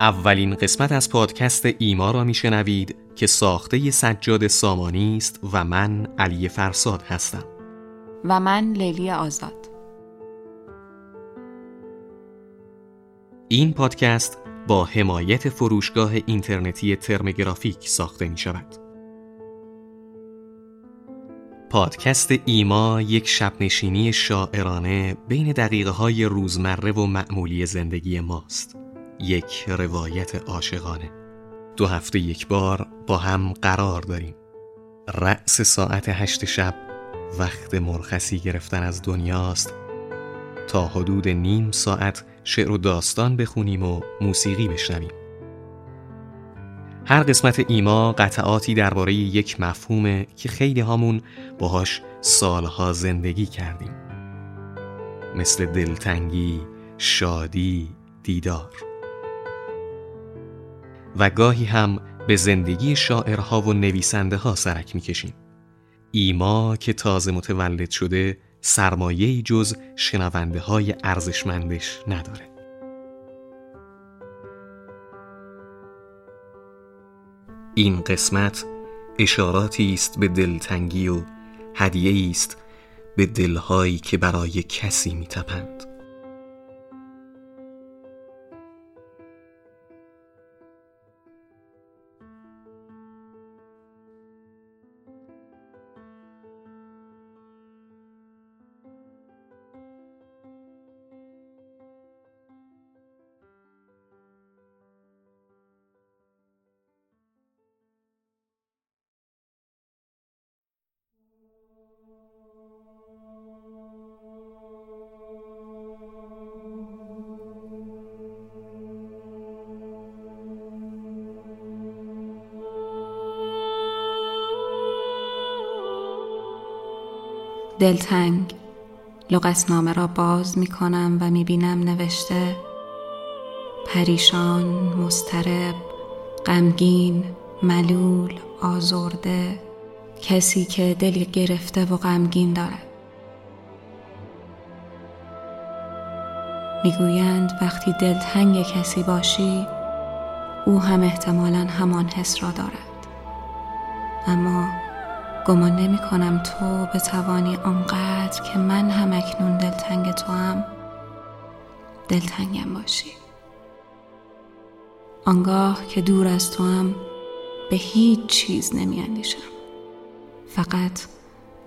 اولین قسمت از پادکست ایما را میشنوید که ساخته سجاد سامانی است و من علی فرساد هستم و من لیلی آزاد این پادکست با حمایت فروشگاه اینترنتی ترم گرافیک ساخته می شود. پادکست ایما یک شبنشینی شاعرانه بین دقیقه های روزمره و معمولی زندگی ماست. یک روایت عاشقانه. دو هفته یک بار با هم قرار داریم. رأس ساعت هشت شب وقت مرخصی گرفتن از دنیاست تا حدود نیم ساعت شعر و داستان بخونیم و موسیقی بشنویم هر قسمت ایما قطعاتی درباره یک مفهومه که خیلی هامون باهاش سالها زندگی کردیم مثل دلتنگی، شادی، دیدار و گاهی هم به زندگی شاعرها و نویسنده ها سرک می‌کشیم. ایما که تازه متولد شده سرمایه جز شنونده های ارزشمندش نداره. این قسمت اشاراتی است به دلتنگی و هدیه است به دلهایی که برای کسی میتپند. دلتنگ. لغتنامه را باز می کنم و می بینم نوشته پریشان، مسترب، غمگین، ملول، آزرده کسی که دلی گرفته و غمگین دارد. می‌گویند وقتی دلتنگ کسی باشی او هم احتمالا همان حس را دارد. اما گمان نمی کنم تو بتوانی آنقدر که من هم اکنون دلتنگ تو هم دلتنگم باشی. آنگاه که دور از تو هم به هیچ چیز نمی اندیشم. فقط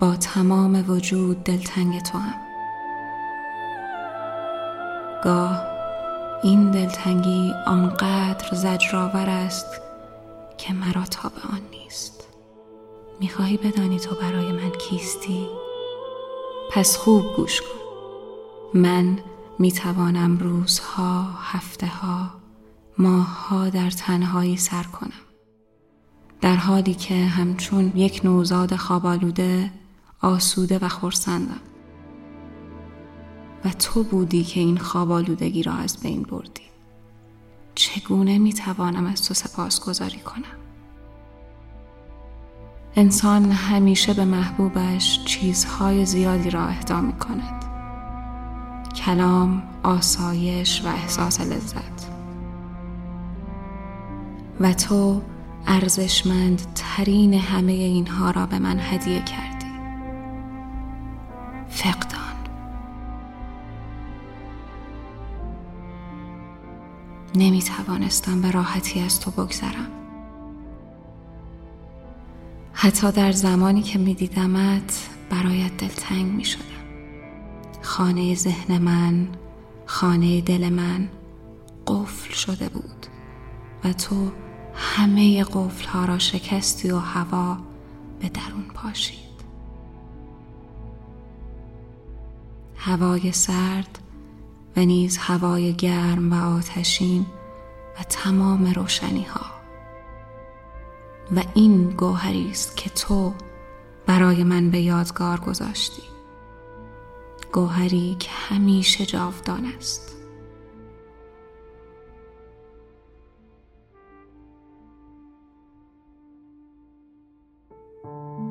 با تمام وجود دلتنگ تو هم گاه این دلتنگی آنقدر زجرآور است که مرا تاب آن نیست. می‌خواهی بدانی تو برای من کیستی؟ پس خوب گوش کن. من می‌توانم روزها، هفته ها، ماه در تنهایی سر کنم. در حالی که همچون یک نوزاد خوابالوده آسوده و خورسندم و تو بودی که این خوابالودگی را از بین بردی. چگونه می‌توانم از تو سپاس گذاری کنم؟ انسان همیشه به محبوبش چیزهای زیادی را اهدا می کند کلام، آسایش و احساس لذت. و تو ارزشمند ترین همه اینها را به من هدیه کردی. فقدان. نمی توانستم به راحتی از تو بگذرم. حتی در زمانی که می دیدمت برایت دلتنگ می شدم خانه ذهن من خانه دل من قفل شده بود و تو همه قفل ها را شکستی و هوا به درون پاشید. هوای سرد و نیز هوای گرم و آتشین و تمام روشنی ها و این گوهری است که تو برای من به یادگار گذاشتی. گوهری که همیشه جاودان است.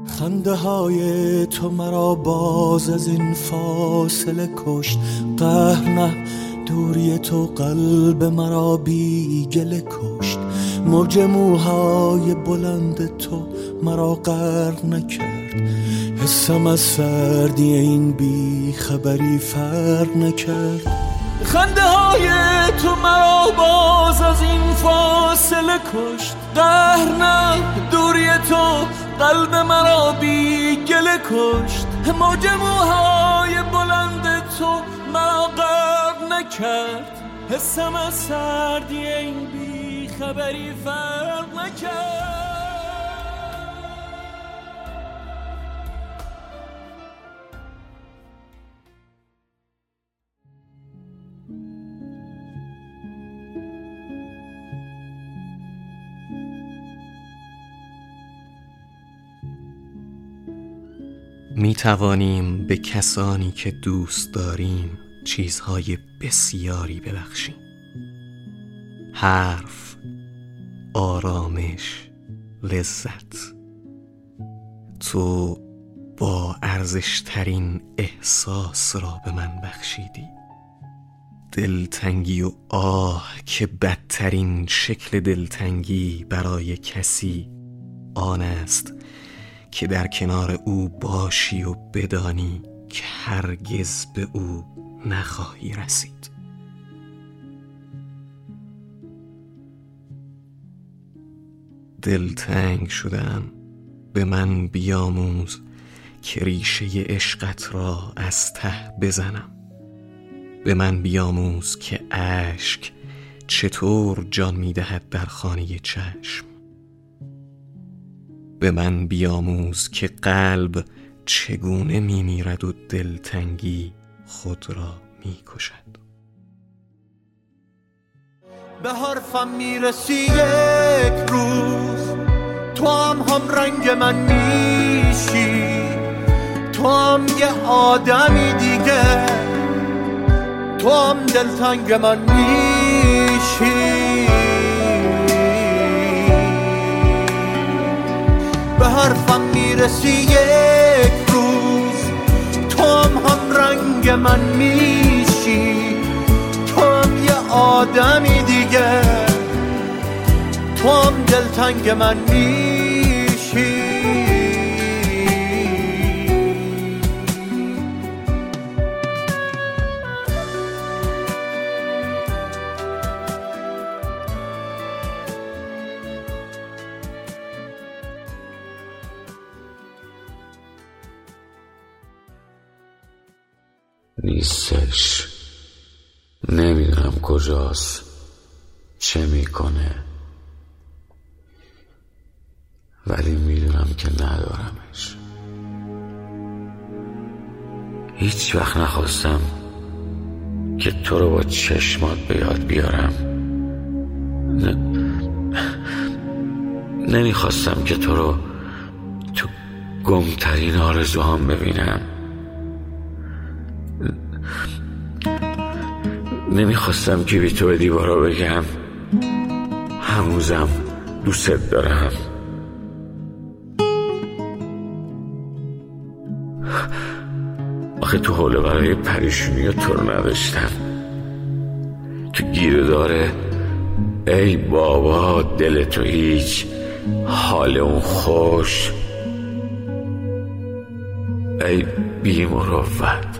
خنده های تو مرا باز از این فاصله کشت. قهر نه دوری تو قلب مرا بی گله کشت. موج موهای بلند تو مرا غرق نکرد. حسم از سردی این بی خبری فرق نکرد. خنده های تو مرا باز از این فاصله کشت. قهر نه دوری تو قلب مرا بی گله کشت. موج موهای بلند تو مرا غرق نکرد. حسم از سردی این بی خبری فرق می توانیم به کسانی که دوست داریم چیزهای بسیاری ببخشیم. حرف آرامش لذت. تو با ارزشترین احساس را به من بخشیدی. دلتنگی و آه که بدترین شکل دلتنگی برای کسی آن است که در کنار او باشی و بدانی که هرگز به او نخواهی رسید. دلتنگ شدم به من بیاموز که ریشه عشقت را از ته بزنم. به من بیاموز که اشک چطور جان می‌دهد در خانه چشم. به من بیاموز که قلب چگونه میمیرد و دلتنگی خود را می‌کشد به حرفم می‌رسی یک روز. تو هم هم رنگ من میشی. تو هم یه آدمی دیگه. تو هم دلتنگ من میشی. به حرفم می‌رسی یک روز. تو هم هم رنگ من میشی. آدمی دیگه. تو هم دلتنگ من میشی کجاست؟ چه می‌کنه؟ ولی می‌دونم که ندارمش. هیچ وقت نخواستم که تو رو با چشمات به یاد بیارم. نمی‌خواستم که تو رو تو گمترین آرزوهام ببینم. نمی‌خواستم که بی تو به دیوارا بگم. هموزم دوست دارم. آخه تو حوله برای پریشونی تو رو نداشتم. تو گیره داره. ای بابا دل تو هیچ. حال اون خوش. ای بی مروت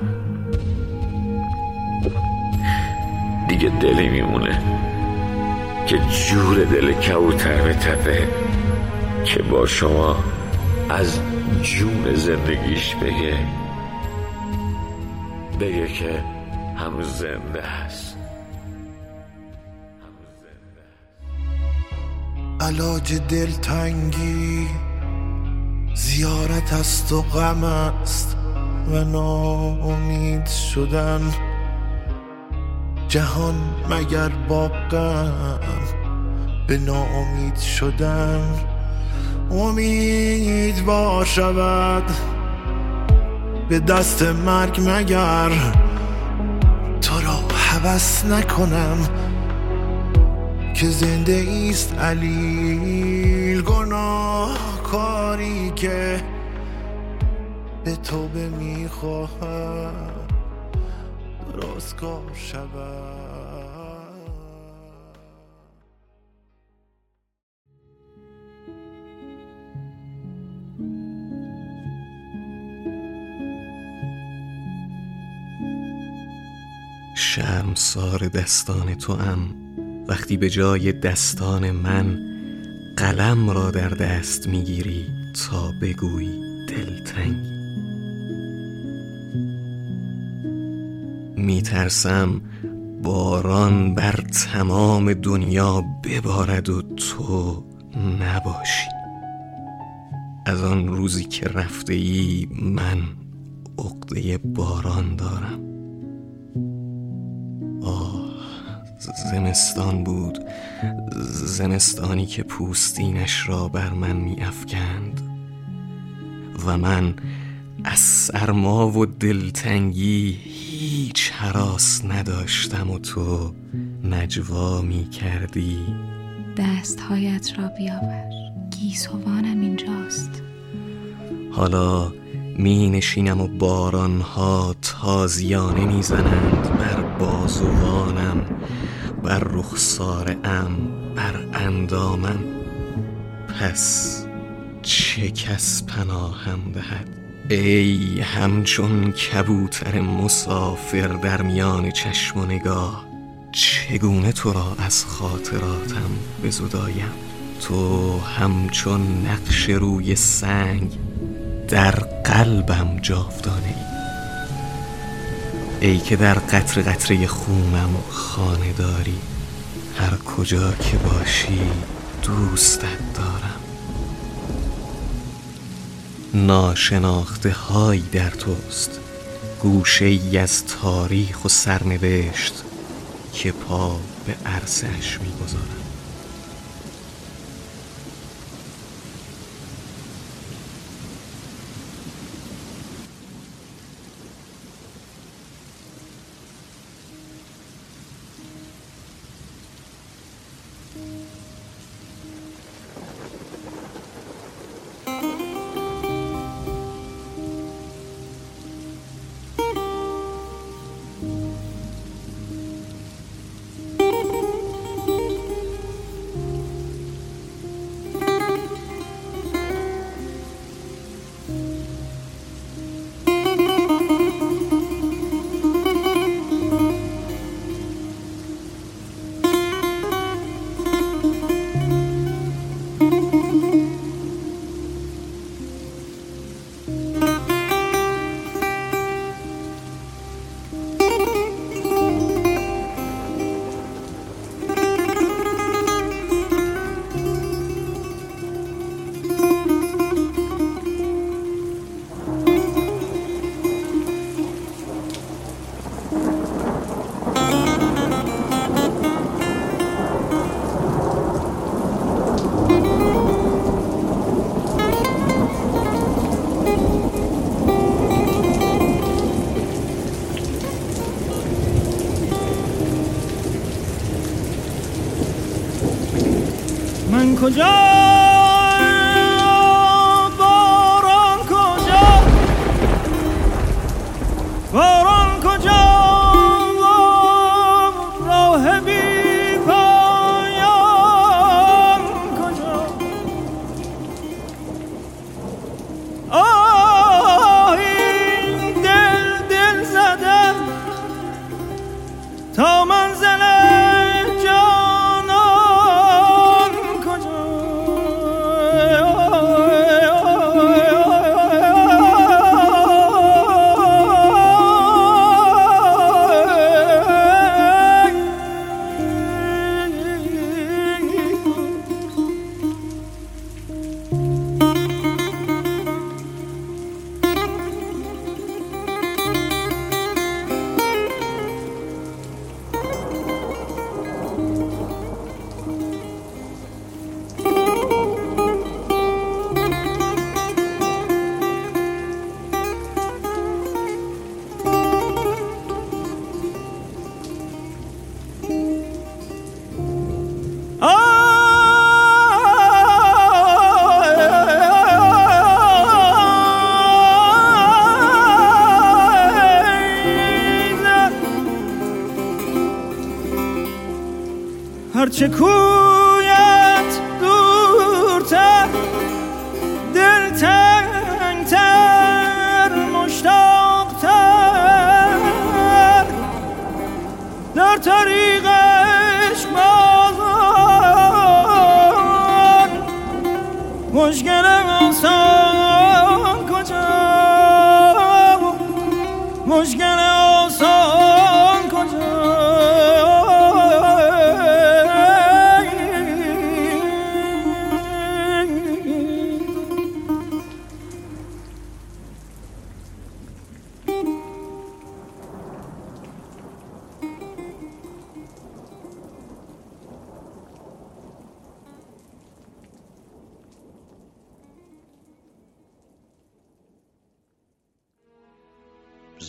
دیگه دلی میمونه که جور دل کبوتر بتپه که با شما از جون زندگیش بگه. بگه که هنوز زنده است علاج دلتنگی زیارت است و غم است و ناامید شدن. جهان مگر با غم به ناامید شدن امید با شود به دست مرگ مگر تو را حوس نکنم که زنده ایست علیل گناه کاری که به توبه می‌خواهم. رستگار شود. شرمسار دستان تو هم وقتی به جای دستان من قلم را در دست می‌گیری تا بگویی دلتنگی میترسم باران بر تمام دنیا ببارد و تو نباشی. از آن روزی که رفته ای من عقده باران دارم. آه زمستان بود. زمستانی که پوستینش را بر من می افکند و من از سرما و دلتنگی هیچ حراس نداشتم و تو نجوا می کردی دستهایت را بیاور. گیسوانم اینجاست. حالا می نشینم و بارانها تازیانه می‌زنند بر بازوانم بر رخسارم بر اندامم. پس چه کس پناهم دهد؟ ای همچون کبوتر مسافر در میان چشم و نگاه چگونه تو را از خاطراتم بزدایم تو همچون نقش روی سنگ در قلبم جاودانه ای ای که در قطر قطره خونم خانه داری هر کجا که باشی دوستت دارم. ناشناخته هایی در توست. گوشه ای از تاریخ و سرنوشت که پا به عرصش می‌گذارم گرچه کویت دورتر دل تنگتر مشتاقتر. در طریقش بازان مشکل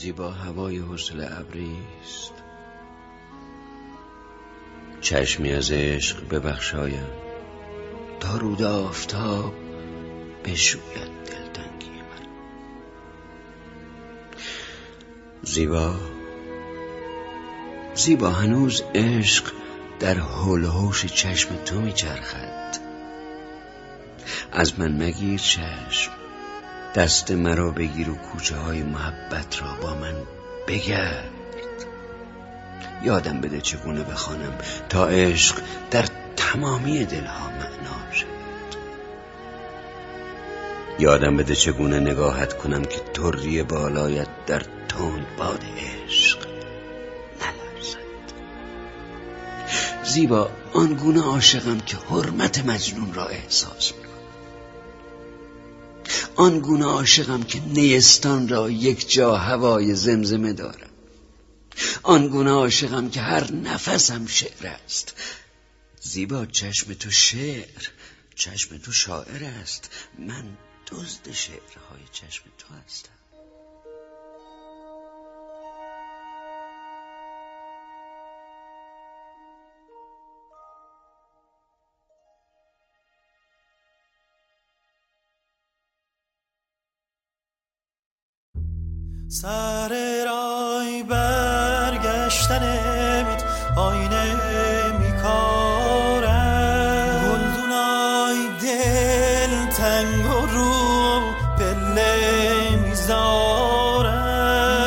زیبا هوای حسل ابری است چشمی از عشق ببخشایم. تا رود آفتاب بشوید دلتنگی من. زیبا. زیبا هنوز عشق در حول و حوش چشم تو میچرخد. از من مگیر چشم. دست مرا بگیر و کوچه های محبت را با من بگرد. یادم بده چگونه بخوانم تا عشق در تمامی دلها معنا شد یادم بده چگونه نگاهت کنم که تری بالایت در تند باد عشق نلرزد. زیبا آنگونه عاشقم که حرمت مجنون را احساس می آن گونه عاشقم که نیستان را یک جا هوای زمزمه دارم. آن گونه عاشقم که هر نفسم شعر است. زیبا چشم تو شعر چشم تو شاعر است. من دزد شعرهای چشم تو هستم. سر رای برگشتن میت آینه میکارم گلدونای دل تنگ و رو پله می‌ذارم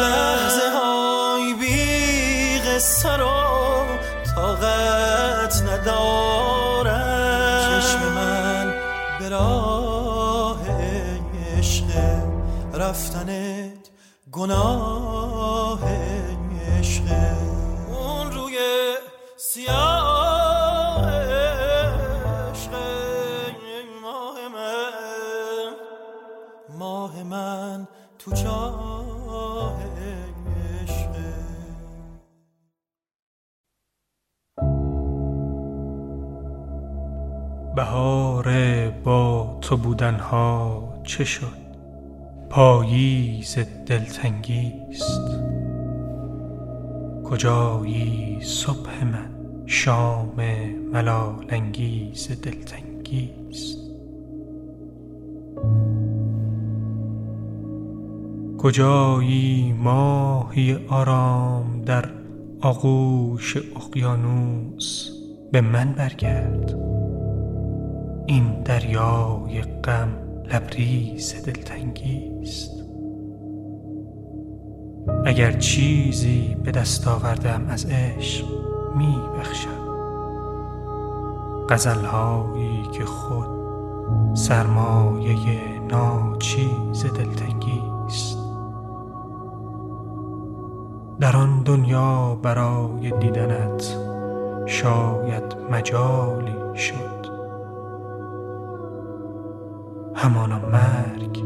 لحظه های بی قصه رو طاقت ندارم چشم من به راه عشق رفتنت گناه عشق. اون روی سیاه عشق. ماه من. ماه من تو چاه عشق. بهار با تو بودنها چه شد؟ پاییز دلتنگیست. کجایی صبح من؟ شام ملال انگیز دلتنگیست. کجایی ماهی آرام در آغوش اقیانوس به من برگرد؟ این دریای غم لبریز دلتنگیست. اگر چیزی به دست آوردم از عشق می بخشم غزلهایی که خود سرمایه ناچیز دلتنگیست. در آن دنیا برای دیدنت شاید مجالی شد. همانا مرگ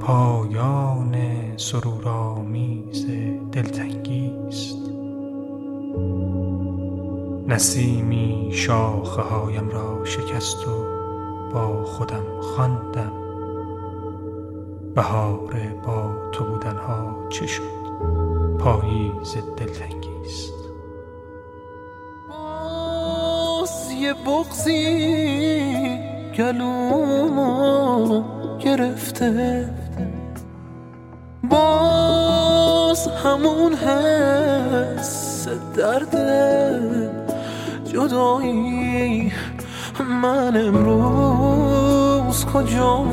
پایان سرورآمیز دلتنگیست نسیمی شاخه هایم را شکست و با خودم خواندم. بهار با تو بودنها چه شد؟ پاییز دلتنگیست باز یه بغزی گلومو گرفته. باز همون حس درد جدایی من امروز کجا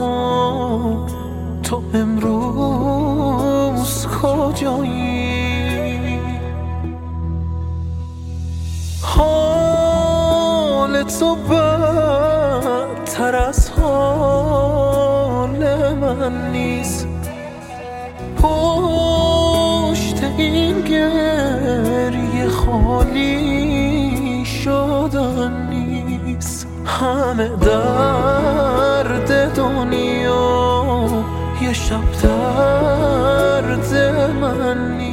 تو امروز کجایی؟ حال تو بدتر از حال من نیست. پشت این گریه خالی شدن نیست. همه درد دنیا یه شب درد من نیست.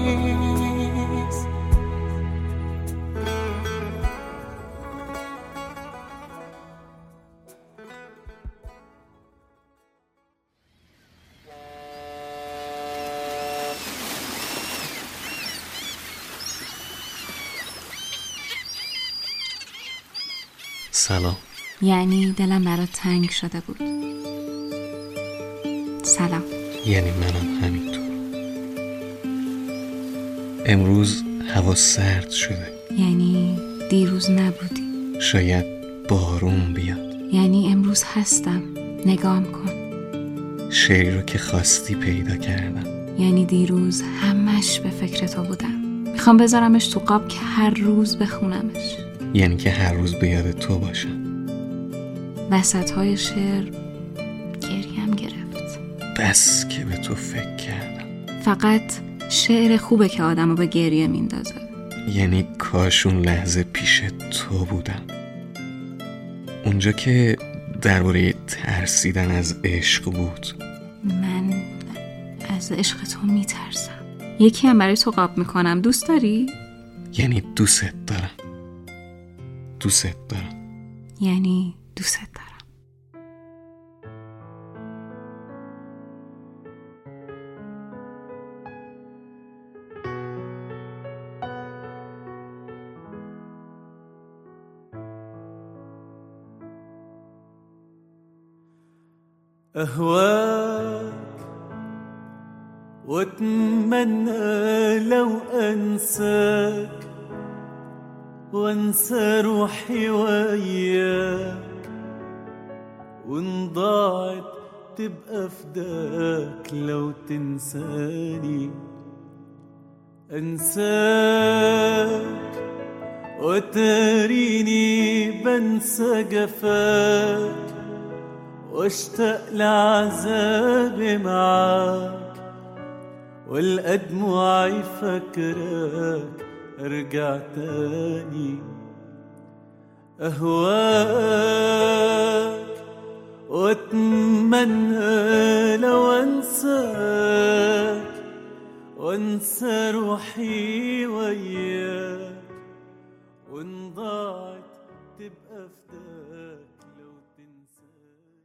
سلام. یعنی دلم برات تنگ شده بود. سلام. یعنی منم همینطور. امروز هوا سرد شده. یعنی دیروز نبودی. شاید بارون بیاد. یعنی امروز هستم. نگام کن. شعری رو که خواستی پیدا کردم. یعنی دیروز همش به فکر تو بودم. می‌خوام بذارمش تو قاب که هر روز بخونمش. یعنی که هر روز به یاد تو باشم. وسط های شعر گریم گرفت. بس که به تو فکر کردم. فقط شعر خوبه که آدم رو به گریه میندازه. یعنی کاشون لحظه پیش تو بودم. اونجا که درباره ترسیدن از عشق بود. من از عشق تو میترسم. یکی هم برای تو قاب می‌کنم. دوست داری؟ یعنی دوست دارم. تستر يعني تستر أهواك وأتمنى لو أنساك وأنسى روحي وياك وإن ضاعت تبقى فداك لو تنساني. أنساك وتريني بنسى جفاك واشتاق لعذابي معاك والقى دموعي فاكراك ارجع تاني أهواك وأتمنى لو أنساك وأنسى روحي وياك. وإن ضاعت تبقى فداك لو تنساني.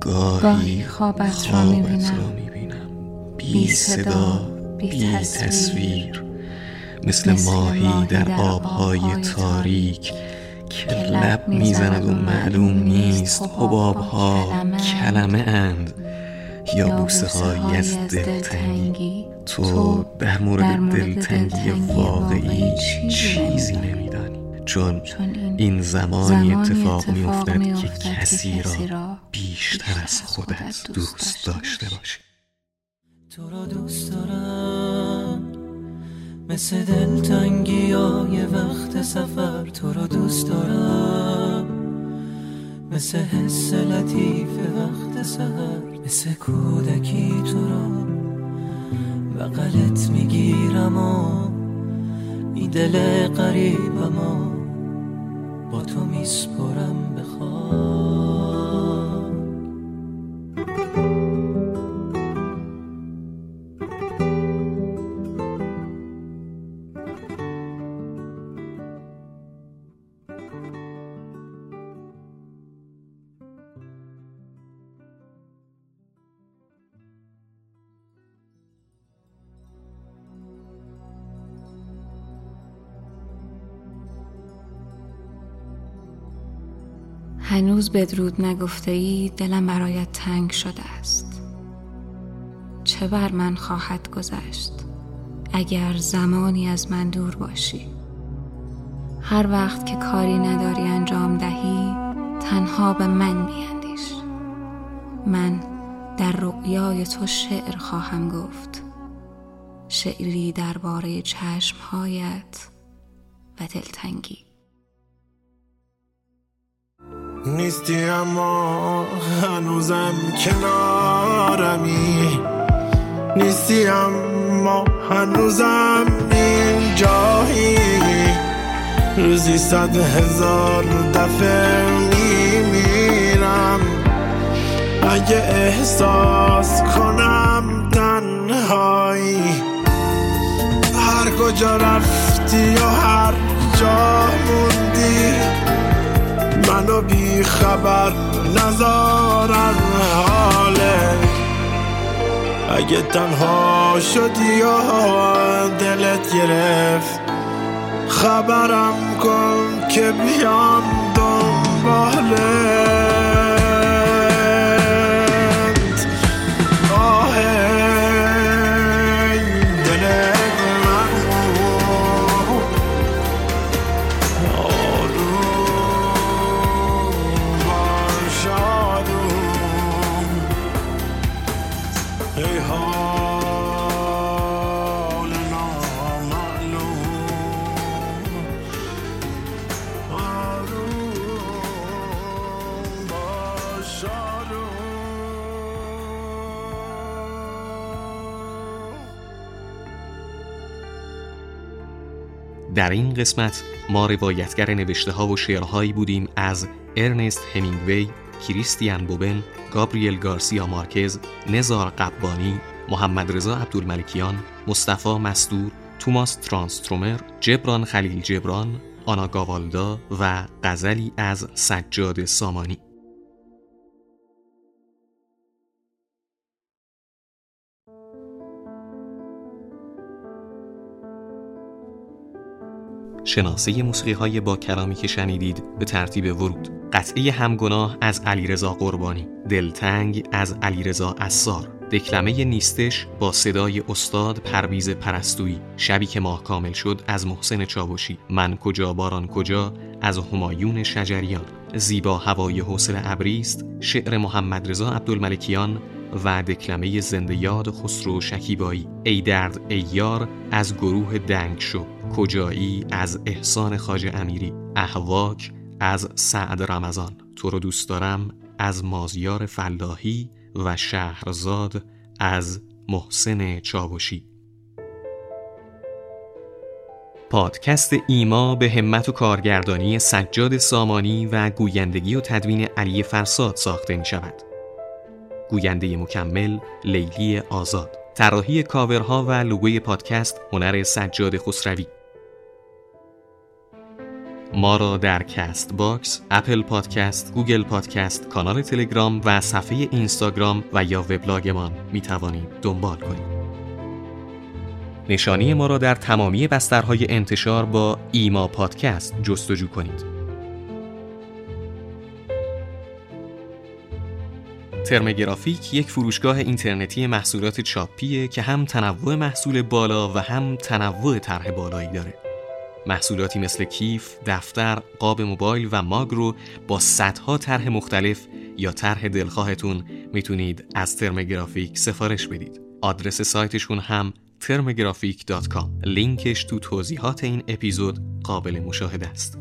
گاهی گاهی خوابت را می‌بینم. بی صدا، بی تصویر. مثل ماهی در آبهای تاریک که لب می‌زند و معلوم نیست. حبابها کلمه اند. یا بوسه هایی از دلتنگی. تو در مورد دلتنگی واقعی چیزی نمیدانی. چون این زمانی اتفاق میافتد که کسی را بیشتر از خودت دوست داشته باشی. تو را دوست دارم. مثل دلتنگی های وقت سفر تو را دوست دارم. مثل حس لطیف وقت سهر مثل کودکی تو را. بغلت می‌گیرم و این دل قریبم و با تو میسپرم بخواه هنوز بدرود نگفته ای دلم برایت تنگ شده است. چه بر من خواهد گذشت اگر زمانی از من دور باشی؟ هر وقت که کاری نداری انجام دهی تنها به من بیندیش. من در رؤیای تو شعر خواهم گفت. شعری درباره چشمهایت و دلتنگی. نیستی اما هنوزم کنارمی. نیستی اما هنوزم اینجایی. روزی صد هزار دفعه میمیرم. اگه احساس کنم تنهایی. هر کجا رفتی و هر جا موندی. منو بی خبر نزار از حاله. اگه تنها شدی و دلت گرفت خبرم کن که بیام دنباله. در این قسمت ما روایتگر نوشته ها و شعرهایی بودیم از ارنست همینگوی، کریستیان بوبن، گابریل گارسیا مارکز، نزار قبانی، محمد رضا عبدالملکیان، مصطفی مستور، توماس ترانسترومر، جبران خلیل جبران، آنا گاوالدا و غزلی از سجاد سامانی. شناسه موسیقی های با کلامی که شنیدید به ترتیب ورود. قطعه همگناه از علیرضا قربانی دلتنگ از علیرضا اسار دکلمه نیستش با صدای استاد پرویز پرستویی. شبی که ماه کامل شد از محسن چاوشی. من کجا باران کجا؟ از همایون شجریان. زیبا هوای حوصله ابریست. شعر محمد رضا عبدالملکیان و دکلمه زنده یاد خسرو شکیبایی. ای درد ای یار از گروه دنگ شو. کجایی از احسان خاج امیری؟ احواک از سعد رمضان. تو رو دوست دارم از مازیار فلاحی و شهرزاد از محسن چاوشی. پادکست ایما به همت و کارگردانی سجاد سامانی و گویندگی و تدوین علی فرساد ساخته می شود. گوینده مکمل لیلی آزاد. طراحی کاورها و لوگوی پادکست هنر سجاد خسروی. ما را در Castbox، Apple Podcast، Google Podcast، کانال تلگرام و صفحه اینستاگرام و یا وبلاگمان می توانید دنبال کنید. نشانی ما را در تمامی بسترهای انتشار با ایما پادکست جستجو کنید. ترمگرافیک یک فروشگاه اینترنتی محصولات چاپیه که هم تنوع محصول بالا و هم تنوع طرح بالایی داره. محصولاتی مثل کیف، دفتر، قاب موبایل و ماگ رو با صدها طرح مختلف یا طرح دلخواهتون می‌تونید از ترمگرافیک سفارش بدید. آدرس سایتشون هم termographic.com لینکش تو توضیحات این اپیزود قابل مشاهده است.